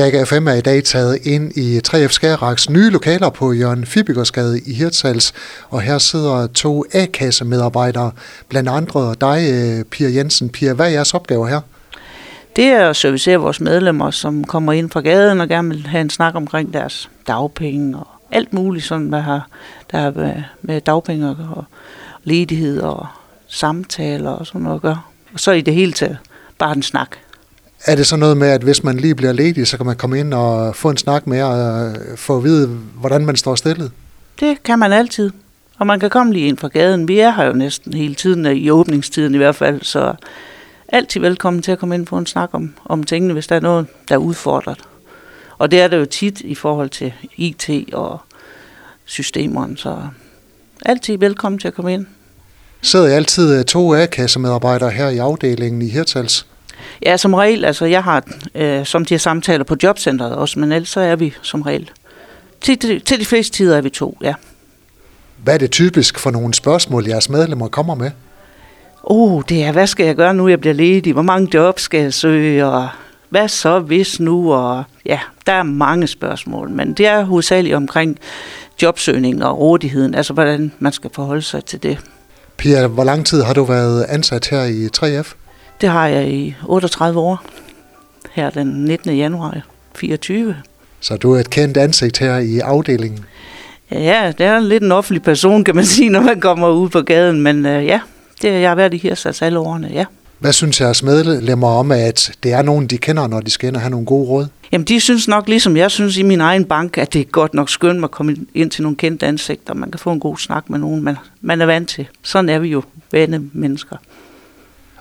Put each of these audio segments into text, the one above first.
Skag FM er i dag taget ind i 3F Skagerraks nye lokaler på Jørgen Fibikersgade i Hirtshals, og her sidder to A-kasse-medarbejdere, blandt andre dig, øh, Pia Jensen. Pia, hvad er jeres opgave her? Det er at servicere vores medlemmer, som kommer ind fra gaden og gerne vil have en snak omkring deres dagpenge og alt muligt, sådan, hvad har, der har med, med dagpenge og ledighed og samtaler og sådan noget at gøre. Og så i det hele taget bare en snak. Er det så noget med, at hvis man lige bliver ledig, så kan man komme ind og få en snak med og få at vide, hvordan man står stillet? Det kan man altid. Og man kan komme lige ind fra gaden. Vi er her jo næsten hele tiden, i åbningstiden i hvert fald, så altid velkommen til at komme ind på en snak om, om tingene, hvis der er noget, der er udfordret. Og det er det jo tit i forhold til IT og systemerne, så altid velkommen til at komme ind. Sidder I altid to A-kassemedarbejdere her i afdelingen i Hirtals? Ja, som regel. Altså, jeg har øh, som de her samtaler på jobcentret også, men ellers så er vi som regel. Til, til de fleste tider er vi to, ja. Hvad er det typisk for nogle spørgsmål, jeres medlemmer kommer med? Oh, det er, hvad skal jeg gøre nu, jeg bliver ledig? Hvor mange jobs skal jeg søge? Og hvad så hvis nu? Og ja, der er mange spørgsmål, men det er hovedsageligt omkring jobsøgning og rådigheden, altså hvordan man skal forholde sig til det. Pia, hvor lang tid har du været ansat her i 3F? Det har jeg i 38 år. Her den 19. januar 24. Så du er et kendt ansigt her i afdelingen? Ja, det er lidt en offentlig person, kan man sige, når man kommer ud på gaden. Men uh, ja, det, jeg har været i Hirsals alle årene, ja. Hvad synes jeres medlemmer om, at det er nogen, de kender, når de skal ind og have nogle gode råd? Jamen, de synes nok, ligesom jeg synes i min egen bank, at det er godt nok skønt at komme ind til nogle kendte ansigter. Man kan få en god snak med nogen, man, man er vant til. Sådan er vi jo vane mennesker.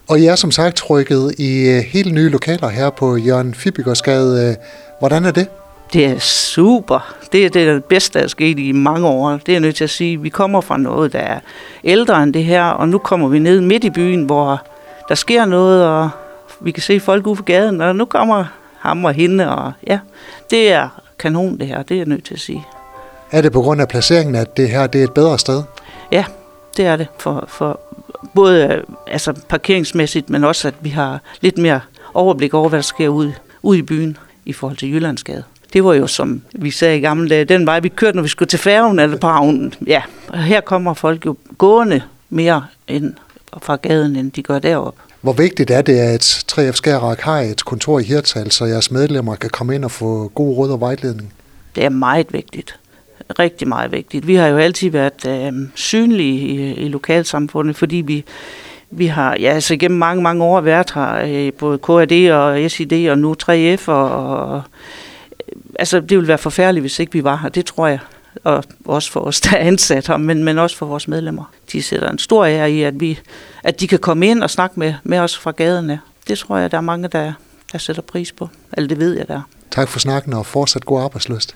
Og I er som sagt rykket i øh, helt nye lokaler her på Jørgen Fibigersgade. Hvordan er det? Det er super. Det er det bedste, der er sket i mange år. Det er jeg nødt til at sige. Vi kommer fra noget, der er ældre end det her, og nu kommer vi ned midt i byen, hvor der sker noget, og vi kan se folk ude på gaden, og nu kommer ham og hende, og ja, det er kanon det her, det er jeg nødt til at sige. Er det på grund af placeringen, at det her det er et bedre sted? Ja, det er det. For, for både altså parkeringsmæssigt, men også at vi har lidt mere overblik over, hvad der sker ude, ude i byen i forhold til Jyllandsgade. Det var jo, som vi sagde i gamle dage, den vej, vi kørte, når vi skulle til færgen eller på havnen. Ja, og her kommer folk jo gående mere ind fra gaden, end de gør derop. Hvor vigtigt er det, at 3F Skærrak har et kontor i Hirtshals, så jeres medlemmer kan komme ind og få god råd og vejledning? Det er meget vigtigt. Rigtig meget vigtigt. Vi har jo altid været øh, synlige i, i lokalsamfundet, fordi vi, vi har ja, altså gennem mange, mange år været her, øh, både KAD og SID og nu 3F. Og, og, altså, det ville være forfærdeligt, hvis ikke vi var her. Det tror jeg og også for os, der er ansat her, men, men også for vores medlemmer. De sætter en stor ære i, at, vi, at de kan komme ind og snakke med, med os fra gaderne. Det tror jeg, der er mange, der, der sætter pris på. Eller det ved jeg, der Tak for snakken, og fortsat god arbejdsløst.